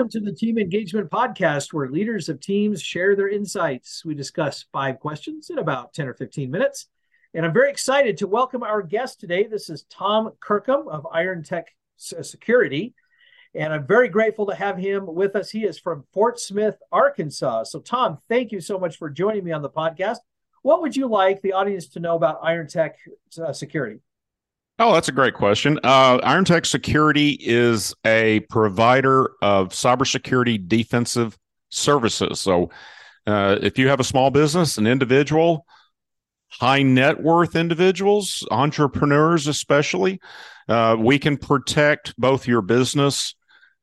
Welcome to the Team Engagement Podcast, where leaders of teams share their insights. We discuss five questions in about 10 or 15 minutes. And I'm very excited to welcome our guest today. This is Tom Kirkham of Iron Tech Security. And I'm very grateful to have him with us. He is from Fort Smith, Arkansas. So, Tom, thank you so much for joining me on the podcast. What would you like the audience to know about Iron Tech uh, Security? Oh, that's a great question. Uh, Iron Tech Security is a provider of cybersecurity defensive services. So, uh, if you have a small business, an individual, high net worth individuals, entrepreneurs especially, uh, we can protect both your business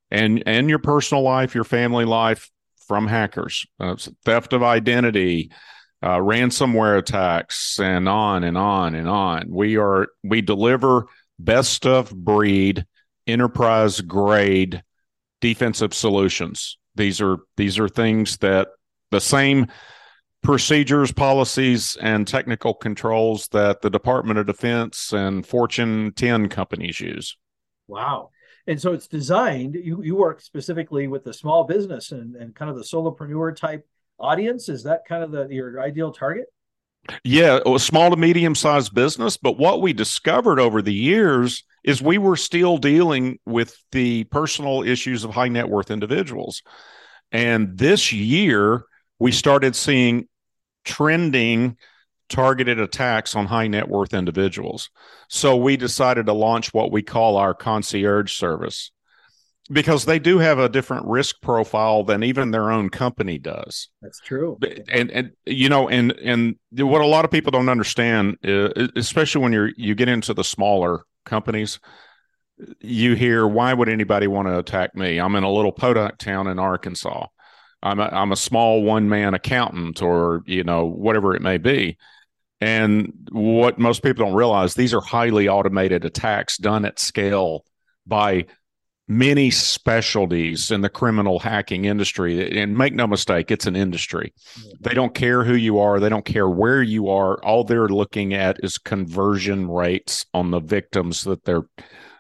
and and your personal life, your family life from hackers, uh, theft of identity, uh, ransomware attacks, and on and on and on. We are we deliver best of breed, enterprise grade defensive solutions. These are these are things that the same procedures, policies, and technical controls that the Department of Defense and Fortune 10 companies use. Wow. And so it's designed, you, you work specifically with the small business and, and kind of the solopreneur type audience. Is that kind of the your ideal target? Yeah, a small to medium sized business. But what we discovered over the years is we were still dealing with the personal issues of high net worth individuals. And this year, we started seeing trending targeted attacks on high net worth individuals. So we decided to launch what we call our concierge service because they do have a different risk profile than even their own company does. That's true. And and you know and and what a lot of people don't understand uh, especially when you're you get into the smaller companies you hear why would anybody want to attack me? I'm in a little podunk town in Arkansas. I'm a, I'm a small one man accountant or you know whatever it may be. And what most people don't realize these are highly automated attacks done at scale by many specialties in the criminal hacking industry. And make no mistake, it's an industry. They don't care who you are, they don't care where you are. All they're looking at is conversion rates on the victims that they're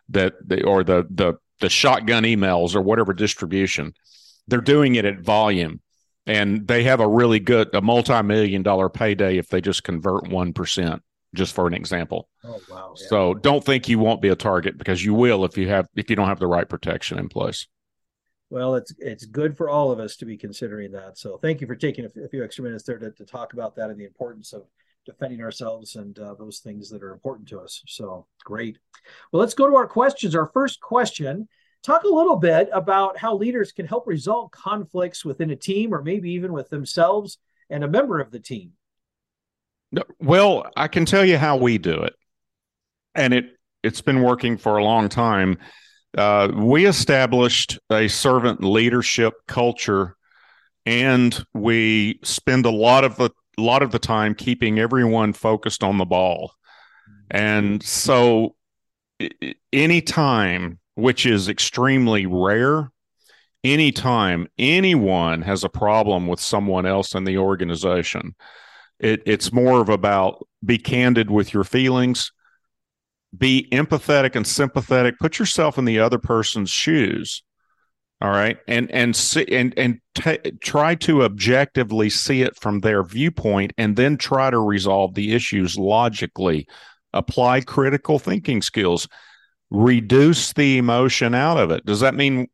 that they or the the the shotgun emails or whatever distribution they're doing it at volume and they have a really good a multi-million dollar payday if they just convert 1% just for an example. Oh wow. Yeah. so don't think you won't be a target because you will if you have if you don't have the right protection in place. Well it's it's good for all of us to be considering that. So thank you for taking a, few extra minutes there to, to talk about that and the importance of defending ourselves and uh, those things that are important to us. So great. Well let's go to our questions. Our first question Talk a little bit about how leaders can help resolve conflicts within a team or maybe even with themselves and a member of the team. Well, I can tell you how we do it. And it it's been working for a long time. Uh, we established a servant leadership culture and we spend a lot of the lot of the time keeping everyone focused on the ball. And so any time, which is extremely rare. Anytime anyone has a problem with someone else in the organization, it, it's more of about be candid with your feelings, be empathetic and sympathetic. Put yourself in the other person's shoes. All right, and and see and and t- try to objectively see it from their viewpoint, and then try to resolve the issues logically. Apply critical thinking skills reduce the emotion out of it. Does that mean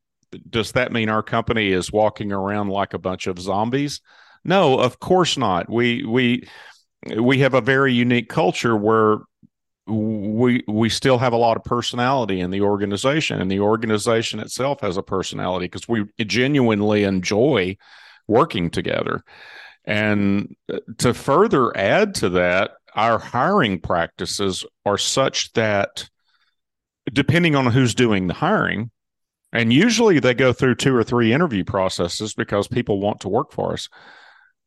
does that mean our company is walking around like a bunch of zombies? No, of course not. We we we have a very unique culture where we we still have a lot of personality in the organization and the organization itself has a personality because we genuinely enjoy working together. And uh, to further add to that, our hiring practices are such that depending on who's doing the hiring, and usually they go through two or three interview processes because people want to work for us.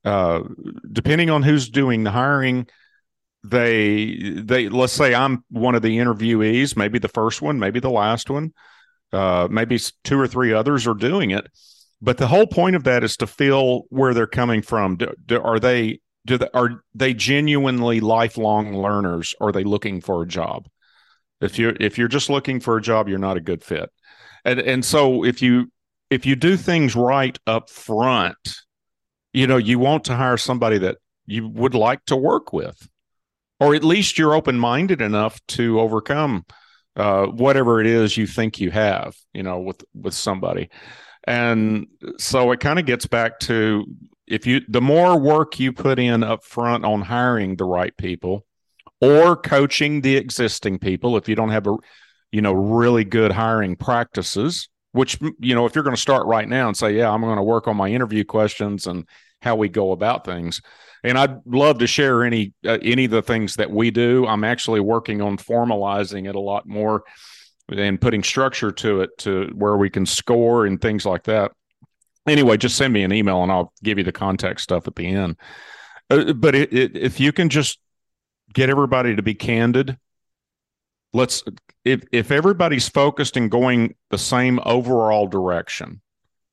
Uh, depending on who's doing the hiring, they they let's say I'm one of the interviewees, maybe the first one, maybe the last one, uh, maybe two or three others are doing it. But the whole point of that is to feel where they're coming from. Do, do, are they do they, are they genuinely lifelong learners? Are they looking for a job? If you're if you're just looking for a job, you're not a good fit. And and so if you if you do things right up front, you know, you want to hire somebody that you would like to work with, or at least you're open minded enough to overcome uh, whatever it is you think you have, you know, with with somebody. And so it kind of gets back to if you the more work you put in up front on hiring the right people or coaching the existing people if you don't have a you know really good hiring practices which you know if you're going to start right now and say yeah i'm going to work on my interview questions and how we go about things and i'd love to share any uh, any of the things that we do. I'm actually working on formalizing it a lot more and putting structure to it to where we can score and things like that. Anyway just send me an email and i'll give you the contact stuff at the end. Uh, but it, it, if you can just get everybody to be candid let's if if everybody's focused and going the same overall direction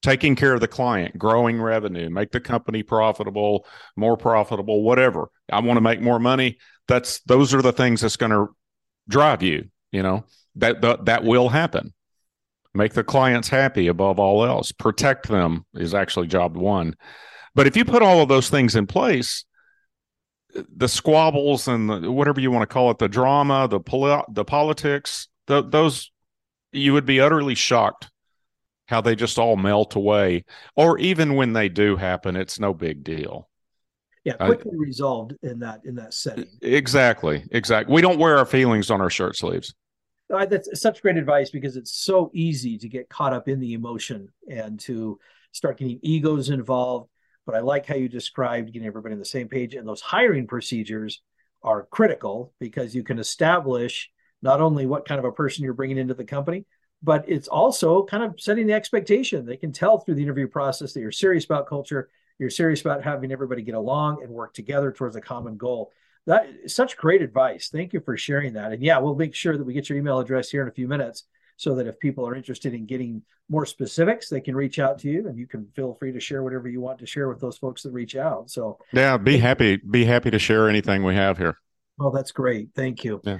taking care of the client growing revenue make the company profitable more profitable whatever i want to make more money that's those are the things that's going to drive you you know? That, that that will happen. Make the clients happy above all else. Protect them is actually job one. But if you put all of those things in place the squabbles and the, whatever you want to call it, the drama, the poli- the politics, the, those you would be utterly shocked how they just all melt away. Or even when they do happen, it's no big deal. Yeah, quickly resolved in that in that setting. Exactly, exactly. We don't wear our feelings on our shirt sleeves. Uh, that's such great advice because it's so easy to get caught up in the emotion and to start getting egos involved but I like how you described getting everybody on the same page. And those hiring procedures are critical because you can establish not only what kind of a person you're bringing into the company, but it's also kind of setting the expectation. They can tell through the interview process that you're serious about culture, you're serious about having everybody get along and work together towards a common goal. That such great advice. Thank you for sharing that. And yeah, we'll make sure that we get your email address here in a few minutes so that if people are interested in getting more specifics, they can reach out to you and you can feel free to share whatever you want to share with those folks that reach out. So yeah, be happy, be happy to share anything we have here. Well, that's great. Thank you. Yeah.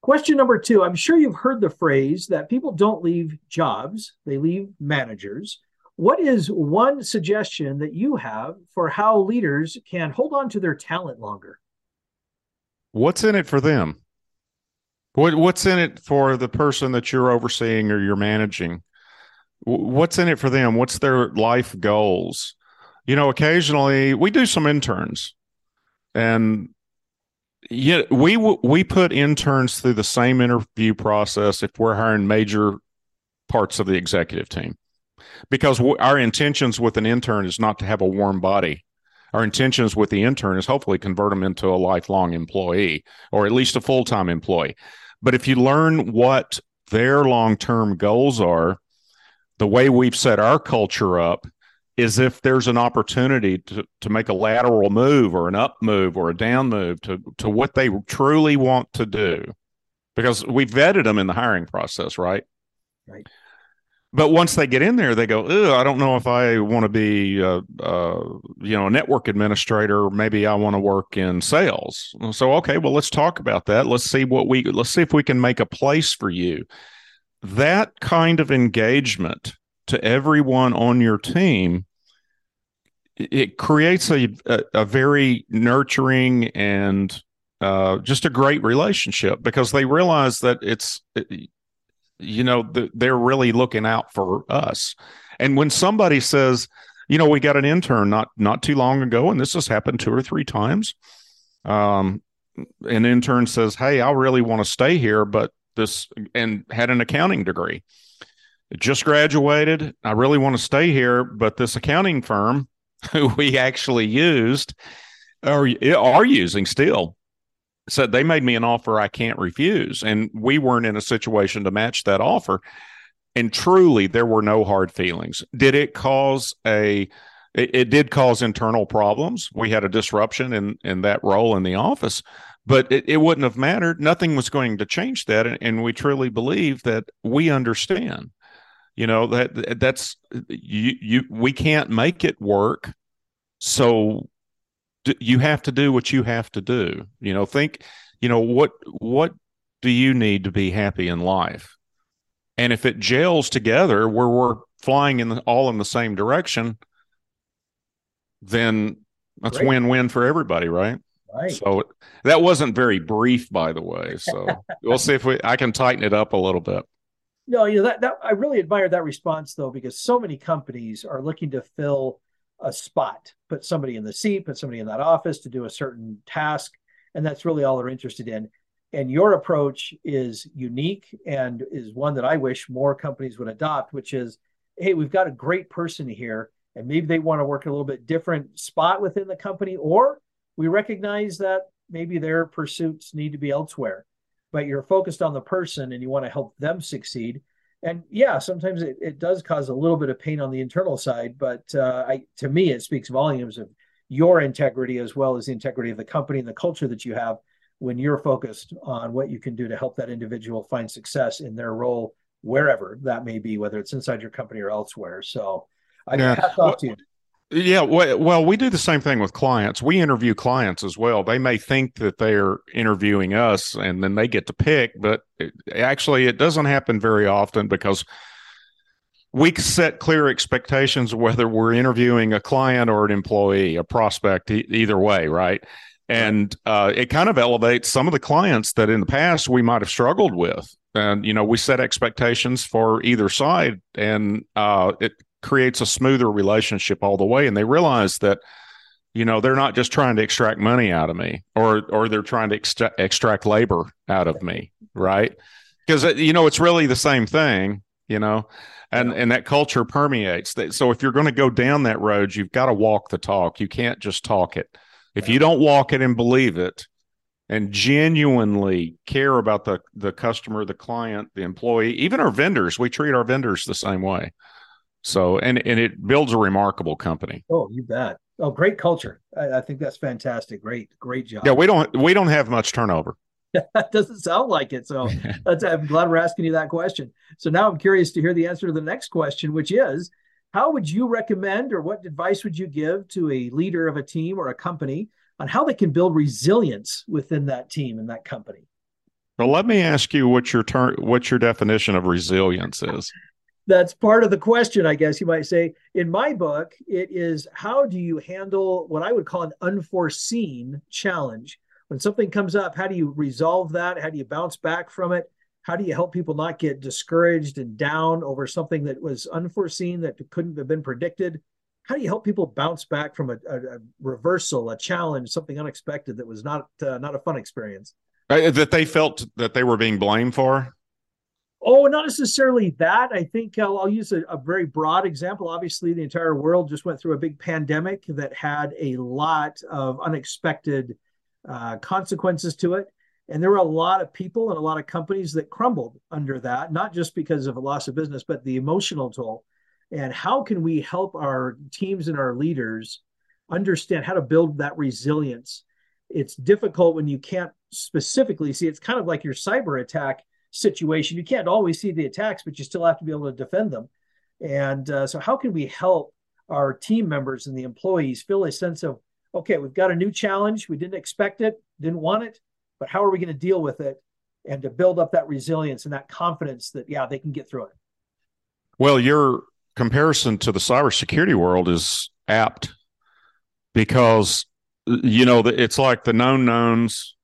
Question number two. I'm sure you've heard the phrase that people don't leave jobs, they leave managers. What is one suggestion that you have for how leaders can hold on to their talent longer? What's in it for them? What what's in it for the person that you're overseeing or you're managing? What's in it for them? What's their life goals? You know, occasionally we do some interns, and yeah, we we put interns through the same interview process if we're hiring major parts of the executive team, because our intentions with an intern is not to have a warm body. Our intentions with the intern is hopefully convert them into a lifelong employee or at least a full time employee. But if you learn what their long term goals are, the way we've set our culture up is if there's an opportunity to, to make a lateral move or an up move or a down move to, to what they truly want to do. Because we vetted them in the hiring process, right? Right but once they get in there, they go, I don't know if I want to be, a, a, you know, a network administrator. Maybe I want to work in sales. So, okay, well, let's talk about that. Let's see what we, let's see if we can make a place for you. That kind of engagement to everyone on your team, it creates a, a, a very nurturing and uh, just a great relationship because they realize that it's, you know they're really looking out for us. And when somebody says you know we got an intern not not too long ago and this has happened two or three times um an intern says hey i really want to stay here but this and had an accounting degree. Just graduated. I really want to stay here but this accounting firm who we actually used or are using still said they made me an offer I can't refuse. And we weren't in a situation to match that offer. And truly, there were no hard feelings. Did it cause a it, it, did cause internal problems. We had a disruption in in that role in the office, but it, it wouldn't have mattered. Nothing was going to change that, and, and we truly believe that we understand. You know that that's you you we can't make it work, so you have to do what you have to do. You know, think, you know, what what do you need to be happy in life? And if it gels together where we're flying in the, all in the same direction, then that's win win for everybody, right? Right. So that wasn't very brief, by the way. So we'll see if we I can tighten it up a little bit. No, you know that, that I really admire that response though, because so many companies are looking to fill a spot, put somebody in the seat, put somebody in that office to do a certain task, and that's really all they're interested in. And your approach is unique and is one that I wish more companies would adopt, which is, hey, we've got a great person here, and maybe they want to work a little bit different spot within the company, or we recognize that maybe their pursuits need to be elsewhere. But you're focused on the person and you want to help them succeed. And yeah, sometimes it, it does cause a little bit of pain on the internal side, but uh, I, to me, it speaks volumes of your integrity as well as the integrity of the company and the culture that you have when you're focused on what you can do to help that individual find success in their role wherever that may be, whether it's inside your company or elsewhere. So I yeah. hats off to you. Yeah, well, we do the same thing with clients. We interview clients as well. They may think that they're interviewing us and then they get to pick, but it, actually, it doesn't happen very often because we set clear expectations whether we're interviewing a client or an employee, a prospect, e- either way, right? and uh, it kind of elevates some of the clients that in the past we might have struggled with and you know we set expectations for either side and uh, it creates a smoother relationship all the way and they realize that you know they're not just trying to extract money out of me or or they're trying to extra- extract labor out of me right? Because uh, you know it's really the same thing you know and and that culture permeates so if you're going to go down that road you've got to walk the talk. You can't just talk it. If you don't walk it and believe it and genuinely care about the the customer, the client, the employee, even our vendors, we treat our vendors the same way. So and and it builds a remarkable company. Oh, you bet. Oh, great culture. I, I think that's fantastic. Great, great job. Yeah, we don't we don't have much turnover. that doesn't sound like it. So I'm glad we're asking you that question. So now I'm curious to hear the answer to the next question, which is how would you recommend or what advice would you give to a leader of a team or a company on how they can build resilience within that team and that company? Well, let me ask you what your term, what your definition of resilience is. That's part of the question, I guess you might say. In my book, it is how do you handle what I would call an unforeseen challenge? When something comes up, how do you resolve that? How do you bounce back from it? how do you help people not get discouraged and down over something that was unforeseen that couldn't have been predicted how do you help people bounce back from a, a, a reversal a challenge something unexpected that was not uh, not a fun experience uh, that they felt that they were being blamed for Oh, not necessarily that. I think I'll, I'll use a, a, very broad example. Obviously, the entire world just went through a big pandemic that had a lot of unexpected uh, consequences to it. And there were a lot of people and a lot of companies that crumbled under that, not just because of a loss of business, but the emotional toll. And how can we help our teams and our leaders understand how to build that resilience? It's difficult when you can't specifically see. It's kind of like your cyber attack situation. You can't always see the attacks, but you still have to be able to defend them. And uh, so, how can we help our team members and the employees feel a sense of, okay, we've got a new challenge. We didn't expect it, didn't want it but how are we going to deal with it and to build up that resilience and that confidence that yeah they can get through it well your comparison to the cybersecurity world is apt because you know it's like the known knowns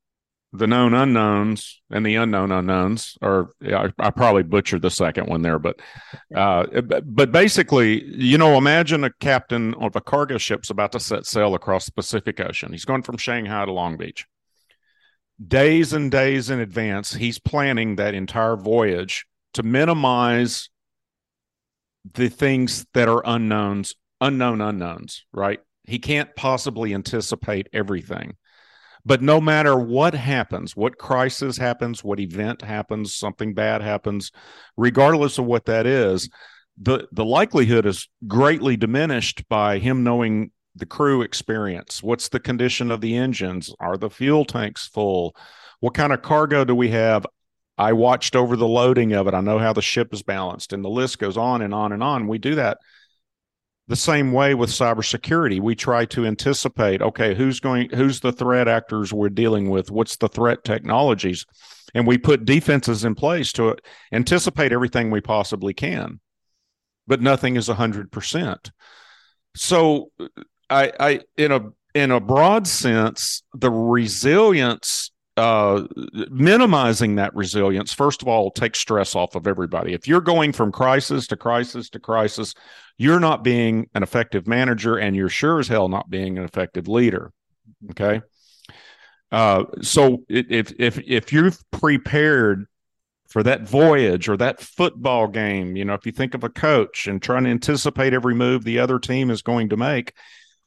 the known unknowns and the unknown unknowns or I, I, probably butchered the second one there but uh, but basically you know imagine a captain of a cargo ship's about to set sail across the pacific ocean he's going from shanghai to long beach days and days in advance, he's planning that entire voyage to minimize the things that are unknowns, unknown unknowns, right? He can't possibly anticipate everything. But no matter what happens, what crisis happens, what event happens, something bad happens, regardless of what that is, the the likelihood is greatly diminished by him knowing the crew experience? What's the condition of the engines? Are the fuel tanks full? What kind of cargo do we have? I watched over the loading of it. I know how the ship is balanced, and the list goes on and on and on. We do that the same way with cybersecurity. We try to anticipate, okay, who's going, who's the threat actors we're dealing with? What's the threat technologies? And we put defenses in place to anticipate everything we possibly can. but nothing is 100%. So I, I in a in a broad sense, the resilience uh, minimizing that resilience, first of all, takes stress off of everybody. If you're going from crisis to crisis to crisis, you're not being an effective manager and you're sure as hell not being an effective leader. Okay. Uh, so if if if you've prepared for that voyage or that football game, you know, if you think of a coach and trying to anticipate every move the other team is going to make,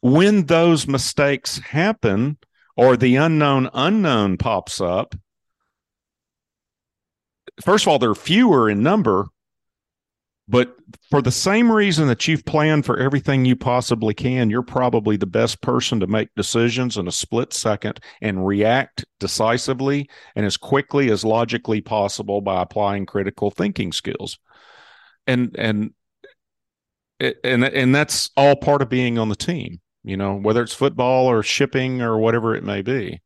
when those mistakes happen, or the unknown unknown pops up, first of all, they're fewer in number, but for the same reason that you've planned for everything you possibly can, you're probably the best person to make decisions in a split second and react decisively and as quickly as logically possible by applying critical thinking skills. And and and and that's all part of being on the team you know, whether it's football or shipping or whatever it may be.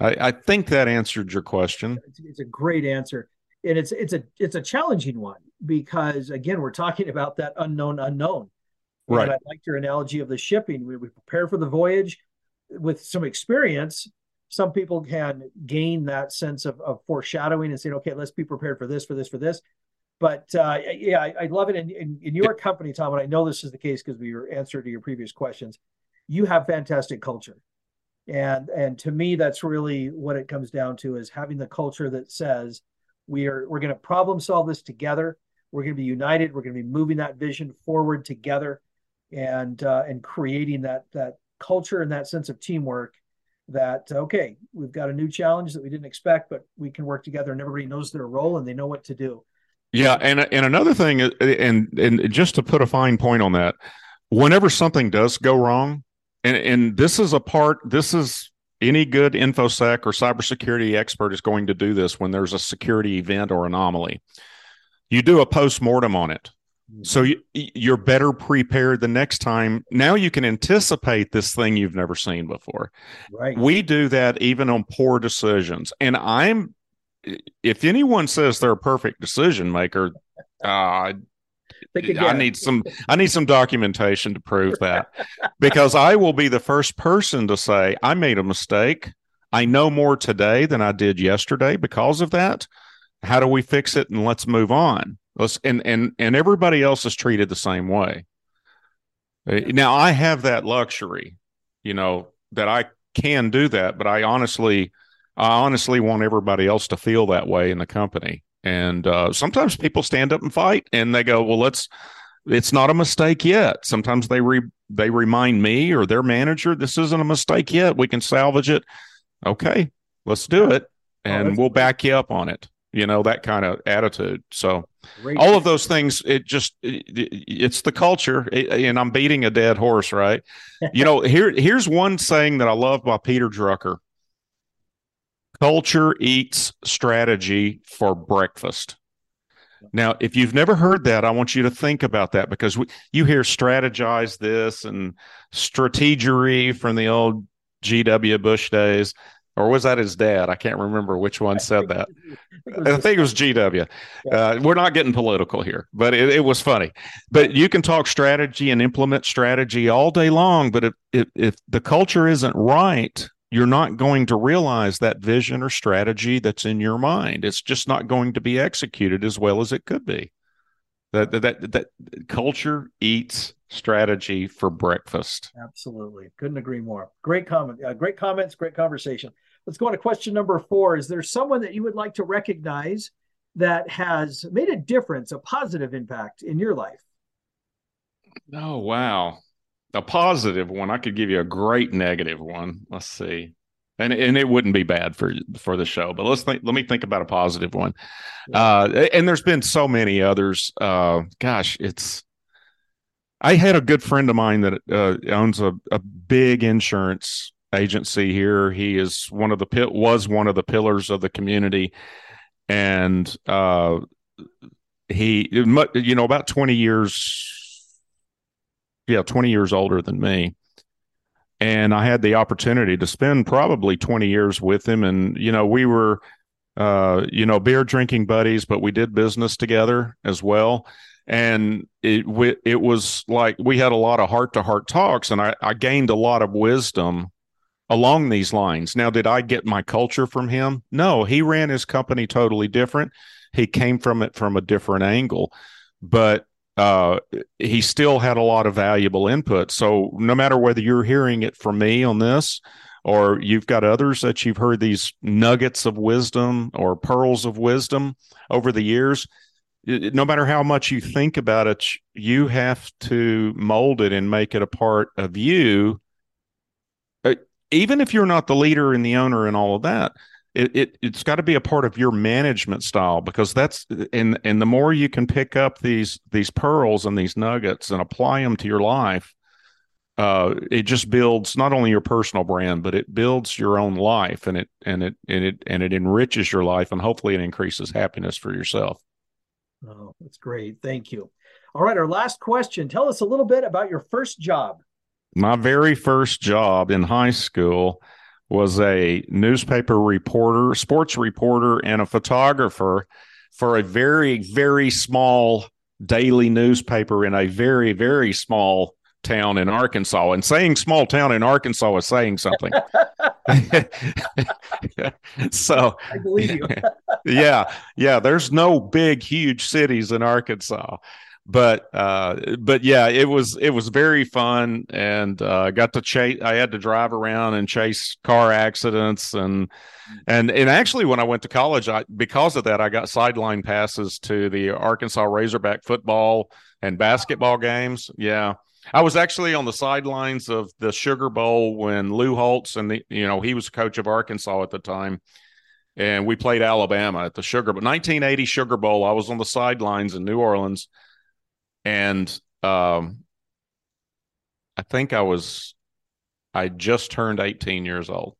I, I think that answered your question. It's, it's, a great answer. And it's it's a it's a challenging one because again, we're talking about that unknown unknown. Right. And I liked your analogy of the shipping. We, we prepare for the voyage with some experience. Some people can gain that sense of, of foreshadowing and saying, okay, let's be prepared for this, for this, for this. But uh, yeah, I, I, love it. In, in, in your company, Tom, and I know this is the case because we were answer to your previous questions. You have fantastic culture, and and to me, that's really what it comes down to is having the culture that says we are we're going to problem solve this together. We're going to be united. We're going to be moving that vision forward together, and uh, and creating that that culture and that sense of teamwork that okay we've got a new challenge that we didn't expect but we can work together and everybody knows their role and they know what to do yeah, and and another thing, uh, and and just to put a fine point on that, whenever something does go wrong, and and this is a part, this is any good infosec or cybersecurity expert is going to do this when there's a security event or anomaly. You do a post mortem on it. Mm-hmm. So you, you're better prepared the next time. Now you can anticipate this thing you've never seen before. Right. We do that even on poor decisions. And I'm if anyone says they're a perfect decision maker, uh, I need some I need some documentation to prove that because I will be the first person to say I made a mistake. I know more today than I did yesterday because of that. How do we fix it and let's move on? Let's and and and everybody else is treated the same way. Uh, now I have that luxury, you know, that I can do that, but I honestly I honestly want everybody else to feel that way in the company. And uh, sometimes people stand up and fight, and they go, "Well, let's." It's not a mistake yet. Sometimes they re, they remind me or their manager, "This isn't a mistake yet. We can salvage it." Okay, let's do it, oh, and oh, we'll great. back you up on it. You know that kind of attitude. So great. all of those things, it just it, it's the culture. And I'm beating a dead horse, right? you know, here here's one saying that I love by Peter Drucker Culture eats strategy for breakfast. Now, if you've never heard that, I want you to think about that because we, you hear strategize this and strategery from the old G.W. Bush days, or was that his dad? I can't remember which one said that. I think it was GW. Uh, we're not getting political here, but it, it, was funny. But you can talk strategy and implement strategy all day long, but if, if, if the culture isn't right, you're not going to realize that vision or strategy that's in your mind. It's just not going to be executed as well as it could be. That that that, that culture eats strategy for breakfast. Absolutely, couldn't agree more. Great comment. Uh, great comments. Great conversation. Let's go on to question number four. Is there someone that you would like to recognize that has made a difference, a positive impact in your life? Oh wow a positive one. I could give you a great negative one. Let's see. And and it wouldn't be bad for for the show, but let's think. Let me think about a positive one. Uh, and there's been so many others. Uh, gosh, it's. I had a good friend of mine that uh, owns a, a big insurance agency here. He is one of the pit was one of the pillars of the community, and uh, he you know about twenty years yeah, 20 years older than me. And I had the opportunity to spend probably 20 years with him. And, you know, we were, uh, you know, beer drinking buddies, but we did business together as well. and it it was like we had a lot of heart to heart talks, and I, I gained a lot of wisdom along these lines. Now, did I get my culture from him? No, he ran his company totally different. He came from it from a different angle, but uh, he still had a lot of valuable input. So, no matter whether you're hearing it from me on this, or you've got others that you've heard these nuggets of wisdom or pearls of wisdom over the years, no matter how much you think about it, you have to mold it and make it a part of you. Uh, even if you're not the leader and the owner and all of that, it, it it's got to be a part of your management style because that's and and the more you can pick up these these pearls and these nuggets and apply them to your life, uh, it just builds not only your personal brand but it builds your own life and it and it and it and it enriches your life and hopefully it increases happiness for yourself. Oh, that's great. Thank you. All right, our last question. Tell us a little bit about your first job. My very first job in high school was a newspaper reporter, sports reporter, and a photographer for a very, very small daily newspaper in a very, very small town in Arkansas. And saying small town in Arkansas is saying something. so I believe you. yeah, yeah. There's no big, huge cities in Arkansas, but uh, but yeah, it was it was very fun, and uh, got to chase. I had to drive around and chase car accidents, and and and actually, when I went to college, I because of that, I got sideline passes to the Arkansas Razorback football and basketball games. Yeah. I was actually on the sidelines of the Sugar Bowl when Lou Holtz and the you know he was coach of Arkansas at the time, and we played Alabama at the Sugar Bowl, 1980 Sugar Bowl. I was on the sidelines in New Orleans, and um, I think I was I just turned 18 years old.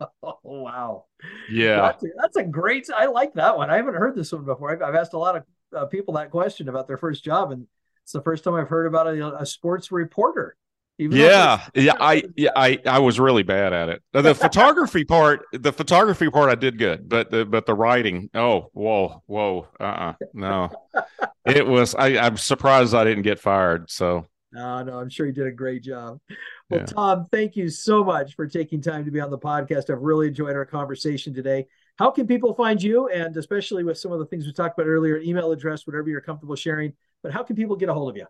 Oh wow! Yeah, that's a, that's a, great. I like that one. I haven't heard this one before. I've, I've asked a lot of uh, people that question about their first job, and it's the first time I've heard about a, a sports reporter. Yeah, yeah, I, yeah, I, I was really bad at it. The photography part, the photography part, I did good, but the, but the writing, oh, whoa, whoa, uh, uh no, it was. I, I'm surprised I didn't get fired. So, no, no, I'm sure you did a great job. Well, yeah. Tom, thank you so much for taking time to be on the podcast. I've really enjoyed our conversation today. How can people find you, and especially with some of the things we talked about earlier, email address, whatever you're comfortable sharing but how can people get a hold of you?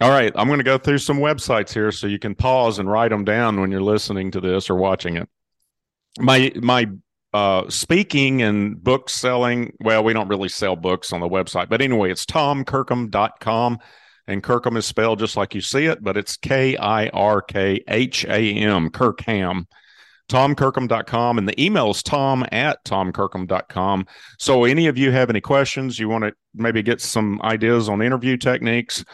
All right, I'm going to go through some websites here so you can pause and write them down when you're listening to this or watching it. My my uh, speaking and book selling, well, we don't really sell books on the website, but anyway, it's tomkirkham.com and Kirkham is spelled just like you see it, but it's K I R K H A M, Kirkham tomkirkham.com and the email is tom at tomkirkham.com so any of you have any questions you want to maybe get some ideas on interview techniques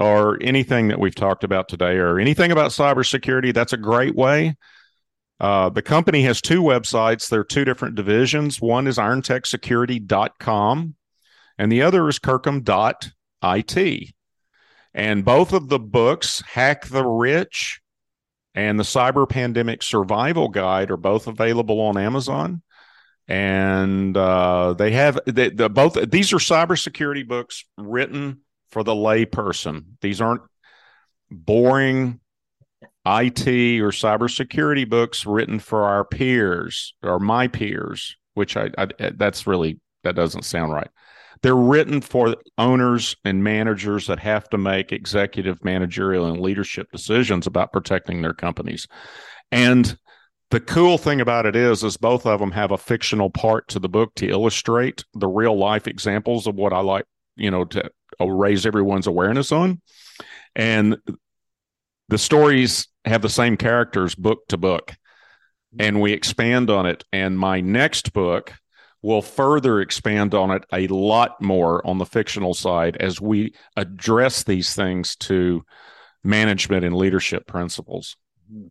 or anything that we've talked about today or anything about cybersecurity that's a great way uh, the company has two websites they're two different divisions one is irontechsecurity.com and the other is kirkham.it and both of the books hack the rich and the Cyber Pandemic Survival Guide are both available on Amazon. And uh, they have they, the, both. These are cybersecurity books written for the layperson. These aren't boring IT or cybersecurity books written for our peers or my peers, which I, I that's really that doesn't sound right. They're written for owners and managers that have to make executive, managerial, and leadership decisions about protecting their companies. And the cool thing about it is, is both of them have a fictional part to the book to illustrate the real life examples of what I like, you know, to raise everyone's awareness on. And the stories have the same characters book to book and we expand on it. And my next book will further expand on it a lot more on the fictional side as we address these things to management and leadership principles. Mm-hmm.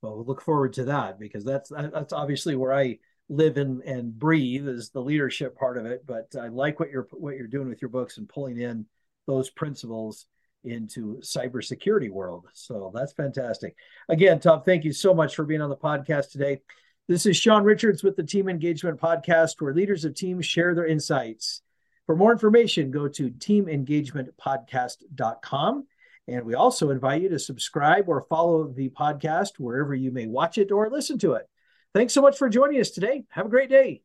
Well, we'll look forward to that because that's that's obviously where I live and, and breathe is the leadership part of it but i like what you're what you're doing with your books and pulling in those principles into cybersecurity world. So that's fantastic. Again tom thank you so much for being on the podcast today. This is sean richards with the team engagement podcast where leaders of teams share their insights. For more information go to teamengagementpodcast.com and we also invite you to subscribe or follow the podcast wherever you may watch it or listen to it. Thanks so much for joining us today. Have a great day.